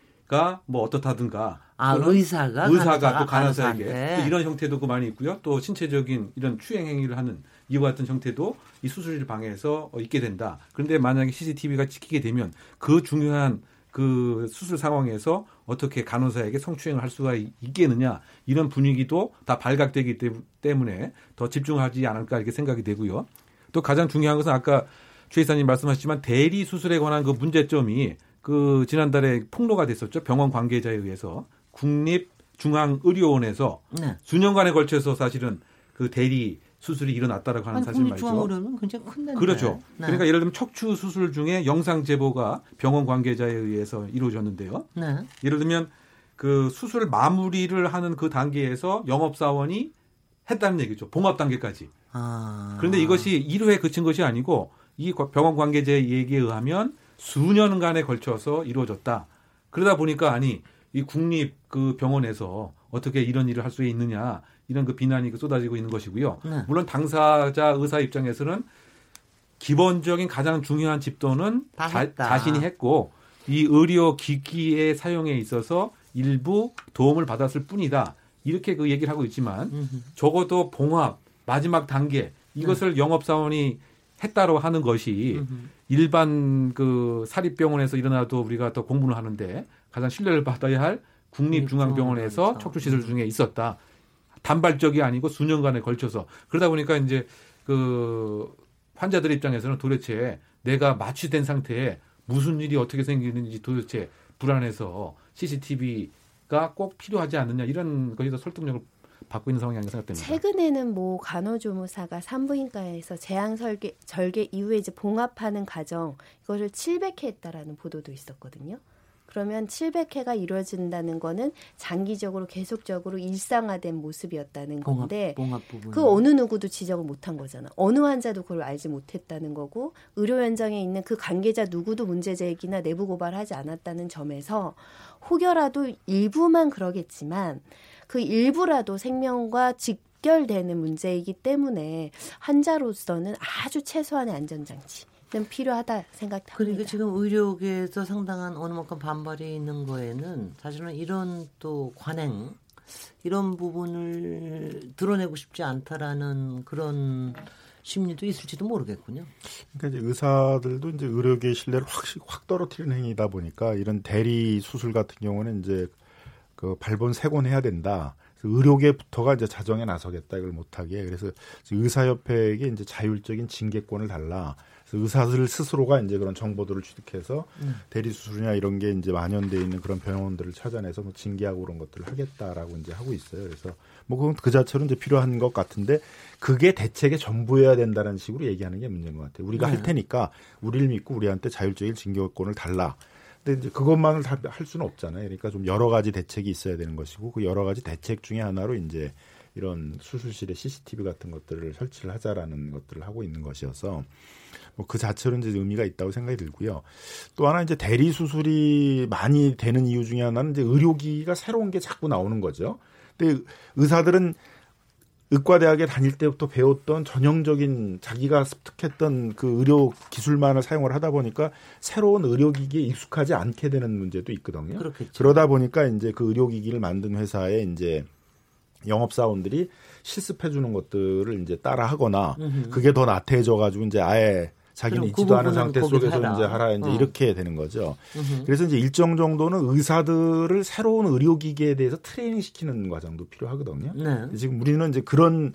뭐 어떻다든가 아 의사가 의사가 또 간호사에게 또 이런 형태도 그 많이 있고요. 또 신체적인 이런 추행 행위를 하는 이와 같은 형태도 이 수술실 방에서 있게 된다. 그런데 만약에 CCTV가 찍히게 되면 그 중요한 그 수술 상황에서 어떻게 간호사에게 성추행을 할 수가 있겠느냐 이런 분위기도 다 발각되기 때문에 더 집중하지 않을까 이렇게 생각이 되고요. 또 가장 중요한 것은 아까 최 이사님 말씀하셨지만 대리 수술에 관한 그 문제점이 그 지난달에 폭로가 됐었죠. 병원 관계자에 의해서 국립 중앙의료원에서 네. 수년간에 걸쳐서 사실은 그 대리 수술이 일어났다라고 하는 사실 말이죠. 굉장히 큰데. 그렇죠. 네. 그러니까 예를 들면 척추 수술 중에 영상 제보가 병원 관계자에 의해서 이루어졌는데요. 네. 예를 들면 그 수술 마무리를 하는 그 단계에서 영업 사원이 했다는 얘기죠. 봉합 단계까지. 아. 그런데 이것이 1회에 그친 것이 아니고 이 병원 관계자의 얘기에 의하면 수년간에 걸쳐서 이루어졌다. 그러다 보니까 아니 이 국립 그 병원에서 어떻게 이런 일을 할 수 있느냐 이런 그 비난이 그 쏟아지고 있는 것이고요. 네. 물론 당사자 의사 입장에서는 기본적인 가장 중요한 집도는 자, 자신이 했고 이 의료 기기의 사용에 있어서 일부 도움을 받았을 뿐이다. 이렇게 그 얘기를 하고 있지만 적어도 봉합 마지막 단계 이것을 네. 영업사원이 했다고 하는 것이 일반 그 사립병원에서 일어나도 우리가 더 공부를 하는데 가장 신뢰를 받아야 할 국립중앙병원에서 척추시술 중에 있었다. 단발적이 아니고 수년간에 걸쳐서. 그러다 보니까 이제 그 환자들 입장에서는 도대체 내가 마취된 상태에 무슨 일이 어떻게 생기는지 도대체 불안해서 CCTV가 꼭 필요하지 않느냐 이런 것이 더 설득력을 받고 있는 상황이 아닌가 생각됩니다. 최근에는 뭐 간호조무사가 산부인과에서 재앙 설계, 절개 이후에 이제 봉합하는 과정 이거를 700회 했다라는 보도도 있었거든요. 그러면 700회가 이루어진다는 거는 장기적으로 계속적으로 일상화된 모습이었다는 건데 봉합, 봉합 그 어느 누구도 지적을 못한 거잖아. 어느 환자도 그걸 알지 못했다는 거고 의료 현장에 있는 그 관계자 누구도 문제 제기나 내부 고발하지 않았다는 점에서 혹여라도 일부만 그러겠지만 그 일부라도 생명과 직결되는 문제이기 때문에 환자로서는 아주 최소한의 안전장치. 는 필요하다 생각합니다. 그러니까 지금 의료계에서 상당한 어느 만큼 반발이 있는 거에는 사실은 이런 또 관행 이런 부분을 드러내고 싶지 않다라는 그런 심리도 있을지도 모르겠군요. 그러니까 이제 의사들도 이제 의료계 신뢰를 확, 확 떨어뜨리는 행위다 보니까 이런 대리 수술 같은 경우는 이제 그 발본 세곤해야 된다. 의료계부터가 이제 자정에 나서겠다 이걸 못하게 그래서 의사협회에게 이제 자율적인 징계권을 달라. 의사들 스스로가 이제 그런 정보들을 취득해서 음. 대리 수술이나 이런 게 이제 만연돼 있는 그런 병원들을 찾아내서 뭐 징계하고 그런 것들을 하겠다라고 이제 하고 있어요. 그래서 뭐 그건 그 자체로 이제 필요한 것 같은데 그게 대책의 전부여야 된다는 식으로 얘기하는 게 문제인 것 같아요. 우리가 네. 할 테니까 우리를 믿고 우리한테 자율적인 징계권을 달라. 근데 이제 그것만을 다 할 수는 없잖아요. 그러니까 좀 여러 가지 대책이 있어야 되는 것이고 그 여러 가지 대책 중에 하나로 이제 이런 수술실에 CCTV 같은 것들을 설치를 하자라는 것들을 하고 있는 것이어서 뭐 그 자체로 이제 의미가 있다고 생각이 들고요. 또 하나 이제 대리 수술이 많이 되는 이유 중에 하나는 이제 의료기기가 새로운 게 자꾸 나오는 거죠. 근데 의사들은 의과대학에 다닐 때부터 배웠던 전형적인 자기가 습득했던 그 의료 기술만을 사용을 하다 보니까 새로운 의료기기에 익숙하지 않게 되는 문제도 있거든요. 그렇겠죠. 그러다 보니까 이제 그 의료기기를 만든 회사에 이제 영업사원들이 실습해 주는 것들을 이제 따라 하거나 그게 더 나태해져 가지고 이제 아예 자기는 있지도 않은 상태 속에서 하라. 이제 하라 이제 어. 이렇게 되는 거죠. 으흠. 그래서 이제 일정 정도는 의사들을 새로운 의료기기에 대해서 트레이닝 시키는 과정도 필요하거든요. 네. 지금 우리는 이제 그런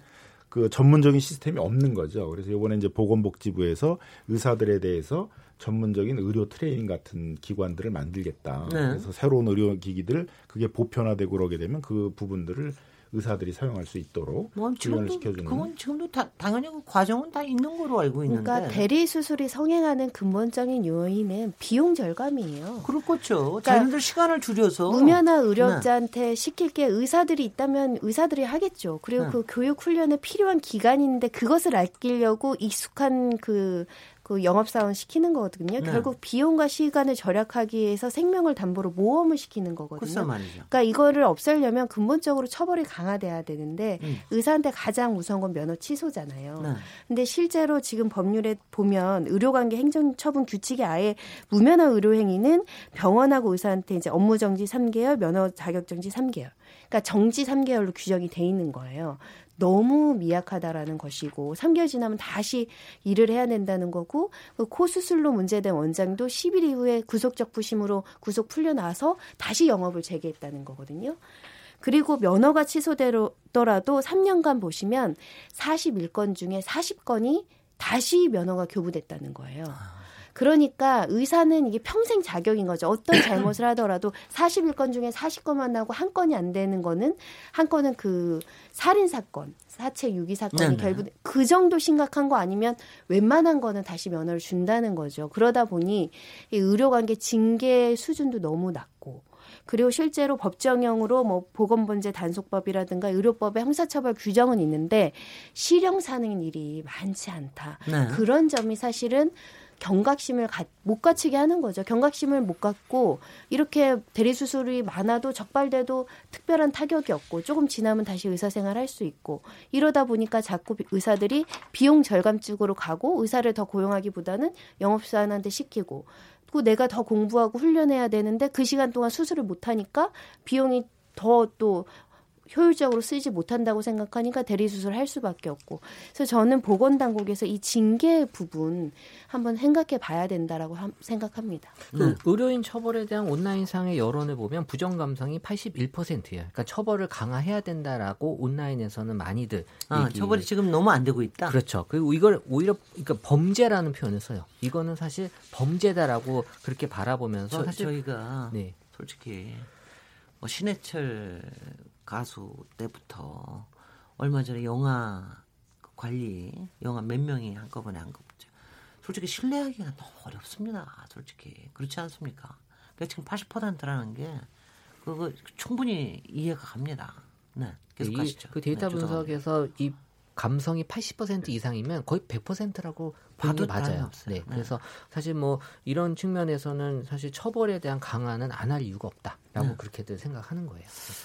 그 전문적인 시스템이 없는 거죠. 그래서 이번에 이제 보건복지부에서 의사들에 대해서 전문적인 의료 트레이닝 같은 기관들을 만들겠다. 네. 그래서 새로운 의료 기기들 그게 보편화되고 그러게 되면 그 부분들을 의사들이 사용할 수 있도록 뭐, 훈련을 시켜주는. 그건 지금도 다, 당연히 그 과정은 다 있는 거로 알고 있는데. 그러니까 대리 수술이 성행하는 근본적인 요인은 비용 절감이에요. 그렇겠죠. 그러니까 자기들 시간을 줄여서 무면허 의료자한테 네. 시킬 게 의사들이 있다면 의사들이 하겠죠. 그리고 네. 그 교육 훈련에 필요한 기간인데 그것을 아끼려고 익숙한 그 그 영업사원 시키는 거거든요. 네. 결국 비용과 시간을 절약하기 위해서 생명을 담보로 모험을 시키는 거거든요. 말이죠. 그러니까 이거를 없애려면 근본적으로 처벌이 강화돼야 되는데 음. 의사한테 가장 우선 건 면허 취소잖아요. 네. 근데 실제로 지금 법률에 보면 의료관계 행정처분 규칙에 아예 무면허 의료행위는 병원하고 의사한테 이제 업무 정지 3개월, 면허 자격 정지 3개월. 그러니까 정지 3개월로 규정이 돼 있는 거예요. 너무 미약하다라는 것이고 3개월 지나면 다시 일을 해야 된다는 거고 그코 수술로 문제된 원장도 10일 이후에 구속적 부심으로 구속 풀려나서 다시 영업을 재개했다는 거거든요. 그리고 면허가 취소되더라도 3년간 보시면 41건 중에 40건이 다시 면허가 교부됐다는 거예요. 그러니까 의사는 이게 평생 자격인 거죠. 어떤 잘못을 하더라도 41건 중에 40건만 나고 한 건이 안 되는 거는 한 건은 그 살인 사건, 사체 유기 사건이 결국 그 정도 심각한 거 아니면 웬만한 거는 다시 면허를 준다는 거죠. 그러다 보니 이 의료관계 징계 수준도 너무 낮고 그리고 실제로 법정형으로 뭐 보건범죄 단속법이라든가 의료법의 형사처벌 규정은 있는데 실형 사는 일이 많지 않다. 네. 그런 점이 사실은 경각심을 가, 못 갖추게 하는 거죠. 경각심을 못 갖고 이렇게 대리 수술이 많아도 적발돼도 특별한 타격이 없고 조금 지나면 다시 의사 생활 할 수 있고 이러다 보니까 자꾸 의사들이 비용 절감 쪽으로 가고 의사를 더 고용하기보다는 영업사원한테 시키고 또 내가 더 공부하고 훈련해야 되는데 그 시간 동안 수술을 못 하니까 비용이 더또 효율적으로 쓰지 못한다고 생각하니까 대리 수술을 할 수밖에 없고 그래서 저는 보건당국에서 이 징계 부분 한번 생각해 봐야 된다라고 생각합니다. 그 음. 의료인 처벌에 대한 온라인상의 여론을 보면 부정 감성이 81%예요. 그러니까 처벌을 강화해야 된다라고 온라인에서는 많이들 아, 얘기... 처벌이 지금 너무 안 되고 있다. 그렇죠. 그리고 이걸 오히려 그러니까 범죄라는 표현을 써요. 이거는 사실 범죄다라고 그렇게 바라보면서 저, 사실 저희가 네. 솔직히 뭐 신해철 가수 때부터 얼마 전에 영화 관리, 영화 몇 명이 한꺼번에 한 거죠. 솔직히 신뢰하기가 너무 어렵습니다. 솔직히. 그렇지 않습니까? 그러니까 지금 80%라는 게 그거 충분히 이해가 갑니다. 네. 계속 가시죠. 그 데이터 네, 분석에서 이 감성이 80% 이상이면 거의 100%라고 봐도 맞아요. 네. 네. 그래서 사실 뭐 이런 측면에서는 사실 처벌에 대한 강화는 안 할 이유가 없다라고 네. 그렇게들 생각하는 거예요.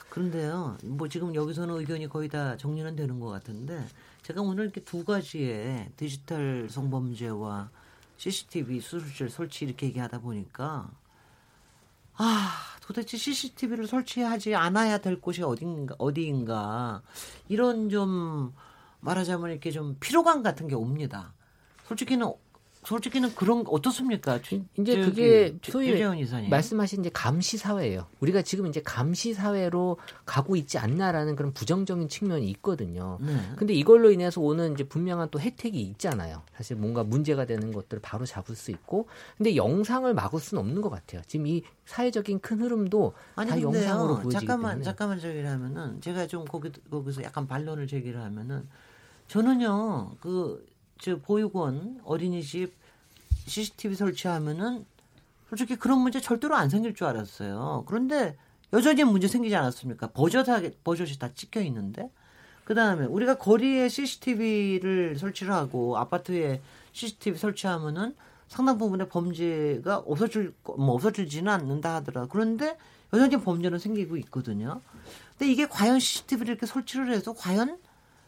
그런데요. 뭐 지금 여기서는 의견이 거의 다 정리는 되는 것 같은데 제가 오늘 이렇게 두 가지의 디지털 성범죄와 CCTV 수술실 설치 이렇게 얘기하다 보니까 아, 도대체 CCTV를 설치하지 않아야 될 곳이 어딘가, 어디인가. 이런 좀 말하자면 이렇게 좀 피로감 같은 게 옵니다. 솔직히는 솔직히는 그런 어떻습니까? 이제 그게 소위 말씀하신 이제 감시 사회예요. 우리가 지금 이제 감시 사회로 가고 있지 않나라는 그런 부정적인 측면이 있거든요. 네. 근데 이걸로 인해서 오는 이제 분명한 또 혜택이 있잖아요. 사실 뭔가 문제가 되는 것들을 바로 잡을 수 있고. 근데 영상을 막을 수는 없는 것 같아요. 지금 이 사회적인 큰 흐름도 아니, 다 영상으로 보여지기 잠깐만, 때문에. 잠깐만 저기를 하면은 제가 좀 거기 거기서 약간 반론을 제기를 하면은 저는요 그 저 보육원 어린이집 CCTV 설치하면은 솔직히 그런 문제 절대로 안 생길 줄 알았어요. 그런데 여전히 문제 생기지 않았습니까? 버젓하게 버젓이 다 찍혀 있는데 그 다음에 우리가 거리에 CCTV를 설치를 하고 아파트에 CCTV 설치하면은 상당 부분의 범죄가 없어질 뭐 없어지지는 않는다 하더라. 그런데 여전히 범죄는 생기고 있거든요. 근데 이게 과연 CCTV를 이렇게 설치를 해서 과연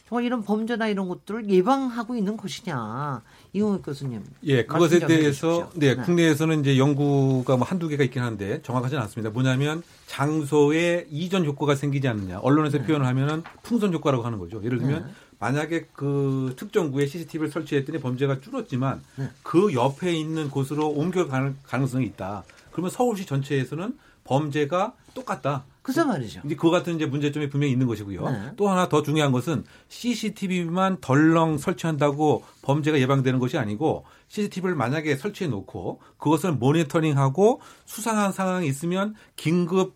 정말 이런 범죄나 이런 것들을 예방하고 있는 것이냐 이용혁 교수님. 예, 그것에 대해서 네, 네, 국내에서는 이제 연구가 뭐 한두 개가 있긴 한데 정확하지는 않습니다. 뭐냐면 장소에 이전 효과가 생기지 않느냐. 언론에서 네. 표현을 하면은 풍선 효과라고 하는 거죠. 예를 들면 네. 만약에 그 특정 구에 CCTV를 설치했더니 범죄가 줄었지만 네. 그 옆에 있는 곳으로 옮겨갈 가능성이 있다. 그러면 서울시 전체에서는 범죄가 똑같다. 그죠 말이죠. 이제 그 같은 이제 문제점이 분명히 있는 것이고요. 네. 또 하나 더 중요한 것은 CCTV만 덜렁 설치한다고 범죄가 예방되는 것이 아니고 CCTV를 만약에 설치해 놓고 그것을 모니터링하고 수상한 상황이 있으면 긴급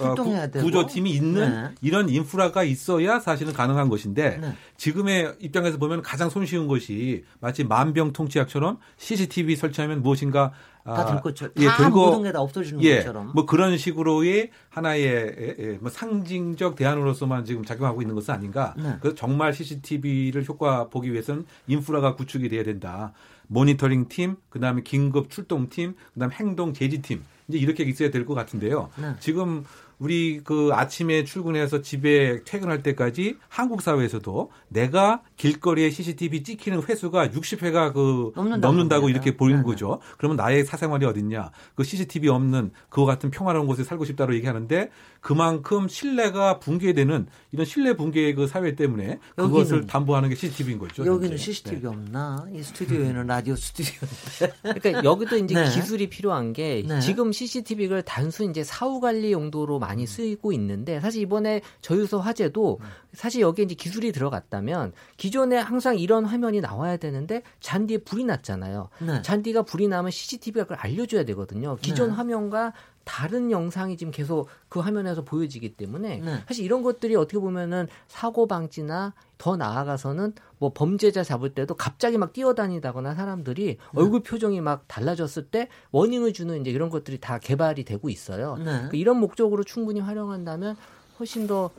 어, 구조팀이 있는 네. 이런 인프라가 있어야 사실은 가능한 것인데 네. 지금의 입장에서 보면 가장 손쉬운 것이 마치 만병통치약처럼 CCTV 설치하면 무엇인가 다들 아, 것처럼 예, 다 모든 게 다 없어지는 예, 것처럼 뭐 그런 식으로의 하나의 예, 예, 뭐 상징적 대안으로서만 지금 작용하고 있는 것은 아닌가. 네. 그래서 정말 CCTV를 효과 보기 위해서는 인프라가 구축이 돼야 된다. 모니터링 팀, 그다음에 긴급 출동 팀, 그다음 에 행동 제지 팀 이제 이렇게 있어야 될 것 같은데요. 네. 지금 우리 그 아침에 출근해서 집에 퇴근할 때까지 한국 사회에서도 내가 길거리에 CCTV 찍히는 횟수가 60회가 그 넘는다고, 넘는다고 이렇게 보이는 네, 네. 거죠. 그러면 나의 사생활이 어딨냐? 그 CCTV 없는 그와 같은 평화로운 곳에 살고 싶다고 얘기하는데 그만큼 신뢰가 붕괴되는 이런 신뢰 붕괴의 그 사회 때문에 그것을 담보하는 게 CCTV인 거죠. 여기는 이제. CCTV 네. 없나? 이 스튜디오에는 라디오 스튜디오인데. 그러니까 여기도 이제 네. 기술이 필요한 게 네. 지금 CCTV를 단순 이제 사후 관리 용도로 많이 쓰이고 있는데 사실 이번에 저유소 화재도 사실 여기에 이제 기술이 들어갔다면 기존에 항상 이런 화면이 나와야 되는데 잔디에 불이 났잖아요. 네. 잔디가 불이 나면 CCTV가 그걸 알려줘야 되거든요. 기존 네. 화면과 다른 영상이 지금 계속 그 화면에서 보여지기 때문에 네. 사실 이런 것들이 어떻게 보면은 사고 방지나 더 나아가서는 뭐 범죄자 잡을 때도 갑자기 막 뛰어다니다거나 사람들이 네. 얼굴 표정이 막 달라졌을 때 워닝을 주는 이제 이런 것들이 다 개발이 되고 있어요. 네. 그러니까 이런 목적으로 충분히 활용한다면 훨씬 더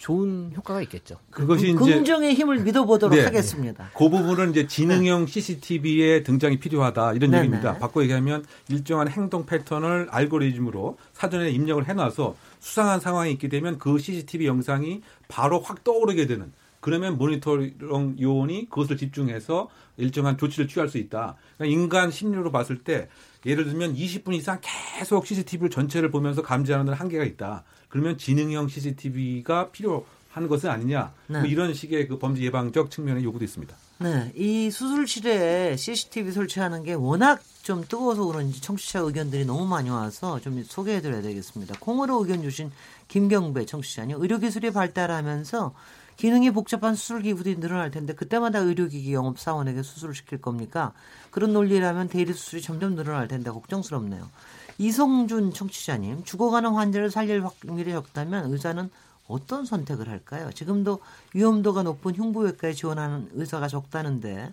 좋은 효과가 있겠죠. 그것이 그, 이제 긍정의 힘을 믿어보도록 네, 하겠습니다. 그 부분은 이제 지능형 네. CCTV의 등장이 필요하다 이런 네, 얘기입니다. 네. 바꿔 얘기하면 일정한 행동 패턴을 알고리즘으로 사전에 입력을 해놔서 수상한 상황이 있게 되면 그 CCTV 영상이 바로 확 떠오르게 되는 그러면 모니터링 요원이 그것을 집중해서 일정한 조치를 취할 수 있다. 그러니까 인간 심리로 봤을 때 예를 들면 20분 이상 계속 CCTV를 전체를 보면서 감지하는 데는 한계가 있다. 그러면 지능형 CCTV가 필요한 것은 아니냐. 네. 뭐 이런 식의 그 범죄 예방적 측면의 요구도 있습니다. 네, 이 수술실에 CCTV 설치하는 게 워낙 좀 뜨거워서 그런지 청취자 의견들이 너무 많이 와서 좀 소개해드려야 되겠습니다. 콩으로 의견 주신 김경배 청취자님, 의료기술이 발달하면서 기능이 복잡한 수술 기구들이 늘어날 텐데 그때마다 의료기기 영업 사원에게 수술을 시킬 겁니까? 그런 논리라면 대리 수술이 점점 늘어날 텐데 걱정스럽네요. 이성준 청취자님, 죽어가는 환자를 살릴 확률이 적다면 의사는 어떤 선택을 할까요? 지금도 위험도가 높은 흉부외과에 지원하는 의사가 적다는데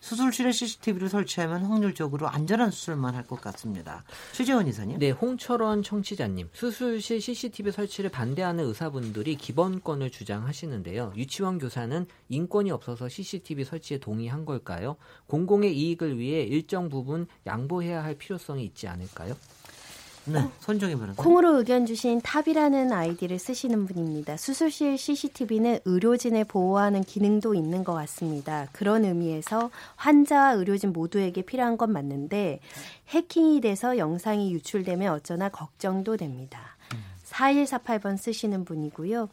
수술실에 CCTV를 설치하면 확률적으로 안전한 수술만 할 것 같습니다. 최재원 이사님. 네, 홍철원 청취자님. 수술실 CCTV 설치를 반대하는 의사분들이 기본권을 주장하시는데요. 유치원 교사는 인권이 없어서 CCTV 설치에 동의한 걸까요? 공공의 이익을 위해 일정 부분 양보해야 할 필요성이 있지 않을까요? 네, 손정희 변호사. 콩으로 의견 주신 탑이라는 아이디를 쓰시는 분입니다. 수술실 CCTV는 의료진을 보호하는 기능도 있는 것 같습니다. 그런 의미에서 환자와 의료진 모두에게 필요한 건 맞는데 해킹이 돼서 영상이 유출되면 어쩌나 걱정도 됩니다. 4148번 쓰시는 분이고요.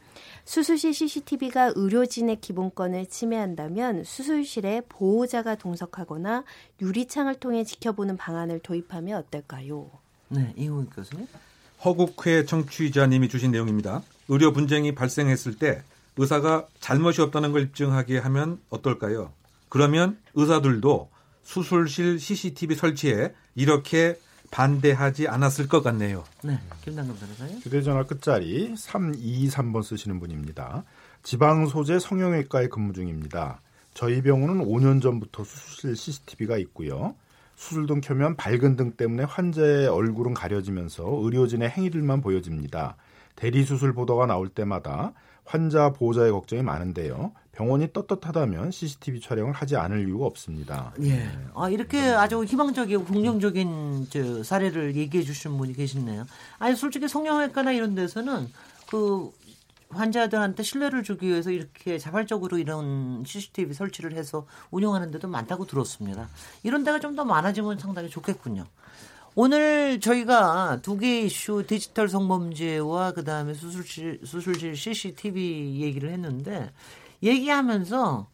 수술실 CCTV가 의료진의 기본권을 침해한다면 수술실에 보호자가 동석하거나 유리창을 통해 지켜보는 방안을 도입하면 어떨까요? 네, 이호 교수님. 허국회 청취자님이 주신 내용입니다. 의료 분쟁이 발생했을 때 의사가 잘못이 없다는 걸 입증하게 하면 어떨까요? 그러면 의사들도 수술실 CCTV 설치에 이렇게 반대하지 않았을 것 같네요. 네, 김남금 변호사님. 휴대전화 끝자리 323번 쓰시는 분입니다. 지방 소재 성형외과에 근무 중입니다. 저희 병원은 5년 전부터 수술실 CCTV가 있고요. 수술등 켜면 밝은 등 때문에 환자의 얼굴은 가려지면서 의료진의 행위들만 보여집니다. 대리수술 보도가 나올 때마다 환자 보호자의 걱정이 많은데요. 병원이 떳떳하다면 CCTV 촬영을 하지 않을 이유가 없습니다. 예. 아, 이렇게 아주 희망적이고 긍정적인 저 사례를 얘기해 주신 분이 계시네요. 아니, 솔직히 성형외과나 이런 데서는 그 환자들한테 신뢰를 주기 위해서 이렇게 자발적으로 이런 CCTV 설치를 해서 운영하는 데도 많다고 들었습니다. 이런 데가 좀 더 많아지면 상당히 좋겠군요. 오늘 저희가 두 개의 이슈 디지털 성범죄와 그다음에 수술실 수술실 CCTV 얘기를 했는데 얘기하면서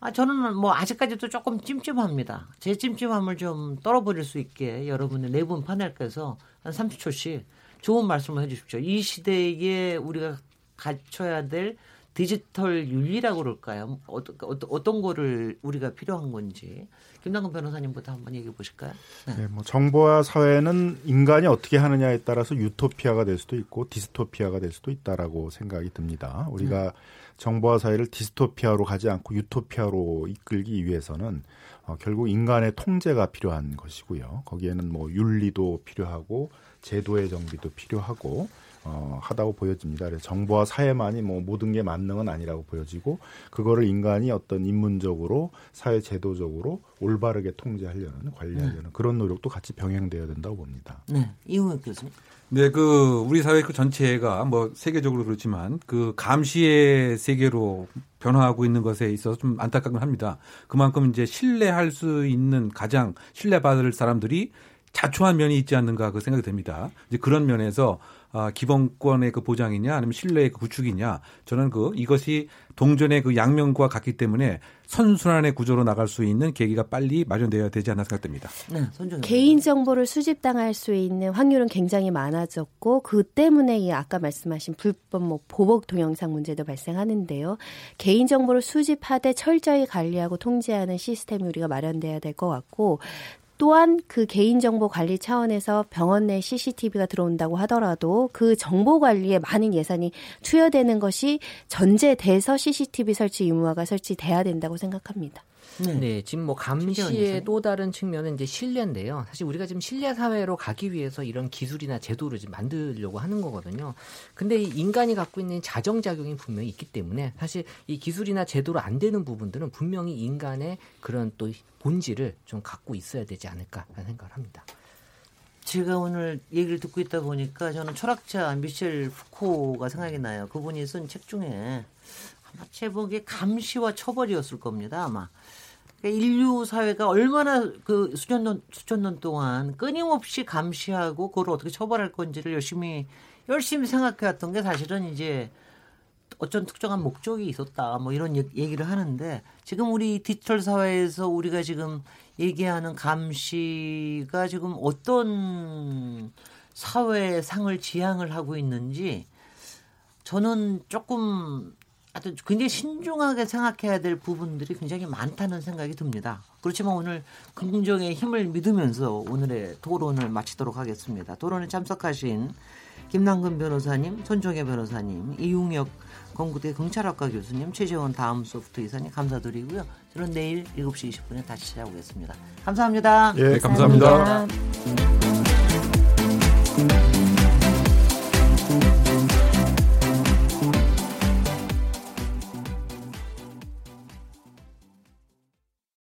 아 저는 뭐 아직까지도 조금 찜찜합니다. 제 찜찜함을 좀 떨어버릴 수 있게 여러분의 네 분 파넬께서 한 30초씩 좋은 말씀을 해 주십시오. 이 시대에 우리가 갖춰야 될 디지털 윤리라고 그럴까요? 어떤, 어떤, 어떤 거를 우리가 필요한 건지. 김남근 변호사님부터 한번 얘기해 보실까요? 네. 네, 뭐 정보화 사회는 인간이 어떻게 하느냐에 따라서 유토피아가 될 수도 있고 디스토피아가 될 수도 있다라고 생각이 듭니다. 우리가 네. 정보화 사회를 디스토피아로 가지 않고 유토피아로 이끌기 위해서는 어, 결국 인간의 통제가 필요한 것이고요. 거기에는 뭐 윤리도 필요하고 제도의 정비도 필요하고 어, 하다고 보여집니다. 그래서 정보와 사회만이 뭐 모든 게 만능은 아니라고 보여지고 그거를 인간이 어떤 인문적으로 사회 제도적으로 올바르게 통제하려는 관리하려는 네. 그런 노력도 같이 병행돼야 된다고 봅니다. 네, 이용혁 교수님. 네, 그 우리 사회 그 전체가 뭐 세계적으로 그렇지만 그 감시의 세계로 변화하고 있는 것에 있어서 좀 안타깝긴 합니다. 그만큼 이제 신뢰할 수 있는 가장 신뢰받을 사람들이 자초한 면이 있지 않는가 그 생각이 듭니다. 이제 그런 면에서 아, 기본권의 그 보장이냐 아니면 신뢰의 그 구축이냐 저는 그 이것이 동전의 그 양면과 같기 때문에 선순환의 구조로 나갈 수 있는 계기가 빨리 마련되어야 되지 않나 생각됩니다. 네, 개인 정보를 수집당할 수 있는 확률은 굉장히 많아졌고 그 때문에 이 아까 말씀하신 불법 뭐 보복 동영상 문제도 발생하는데요. 개인 정보를 수집하되 철저히 관리하고 통제하는 시스템이 우리가 마련돼야 될 것 같고 또한 그 개인정보 관리 차원에서 병원 내 CCTV가 들어온다고 하더라도 그 정보 관리에 많은 예산이 투여되는 것이 전제돼서 CCTV 설치 의무화가 설치돼야 된다고 생각합니다. 네. 네. 지금 뭐 감시의 또 다른 측면은 이제 신뢰인데요. 사실 우리가 지금 신뢰 사회로 가기 위해서 이런 기술이나 제도를 지금 만들려고 하는 거거든요. 근데 이 인간이 갖고 있는 자정 작용이 분명히 있기 때문에 사실 이 기술이나 제도로 안 되는 부분들은 분명히 인간의 그런 또 본질을 좀 갖고 있어야 되지 않을까라는 생각을 합니다. 제가 오늘 얘기를 듣고 있다 보니까 저는 철학자 미셸 푸코가 생각이 나요. 그분이 쓴 책 중에 아마 제목이 감시와 처벌이었을 겁니다. 아마 인류 사회가 얼마나 그 수천 년 수천 년 동안 끊임없이 감시하고 그걸 어떻게 처벌할 건지를 열심히 열심히 생각해왔던 게 사실은 이제 어떤 특정한 목적이 있었다 뭐 이런 얘기를 하는데 지금 우리 디지털 사회에서 우리가 지금 얘기하는 감시가 지금 어떤 사회상을 지향을 하고 있는지 저는 조금 하여튼 굉장히 신중하게 생각해야 될 부분들이 굉장히 많다는 생각이 듭니다. 그렇지만 오늘 긍정의 힘을 믿으면서 오늘의 토론을 마치도록 하겠습니다. 토론에 참석하신 김남근 변호사님, 손종혜 변호사님, 이웅혁 건국대 경찰학과 교수님, 최재원 다음 소프트 이사님 감사드리고요. 저는 내일 7시 20분에 다시 찾아오겠습니다. 감사합니다. 예, 감사합니다. 감사합니다.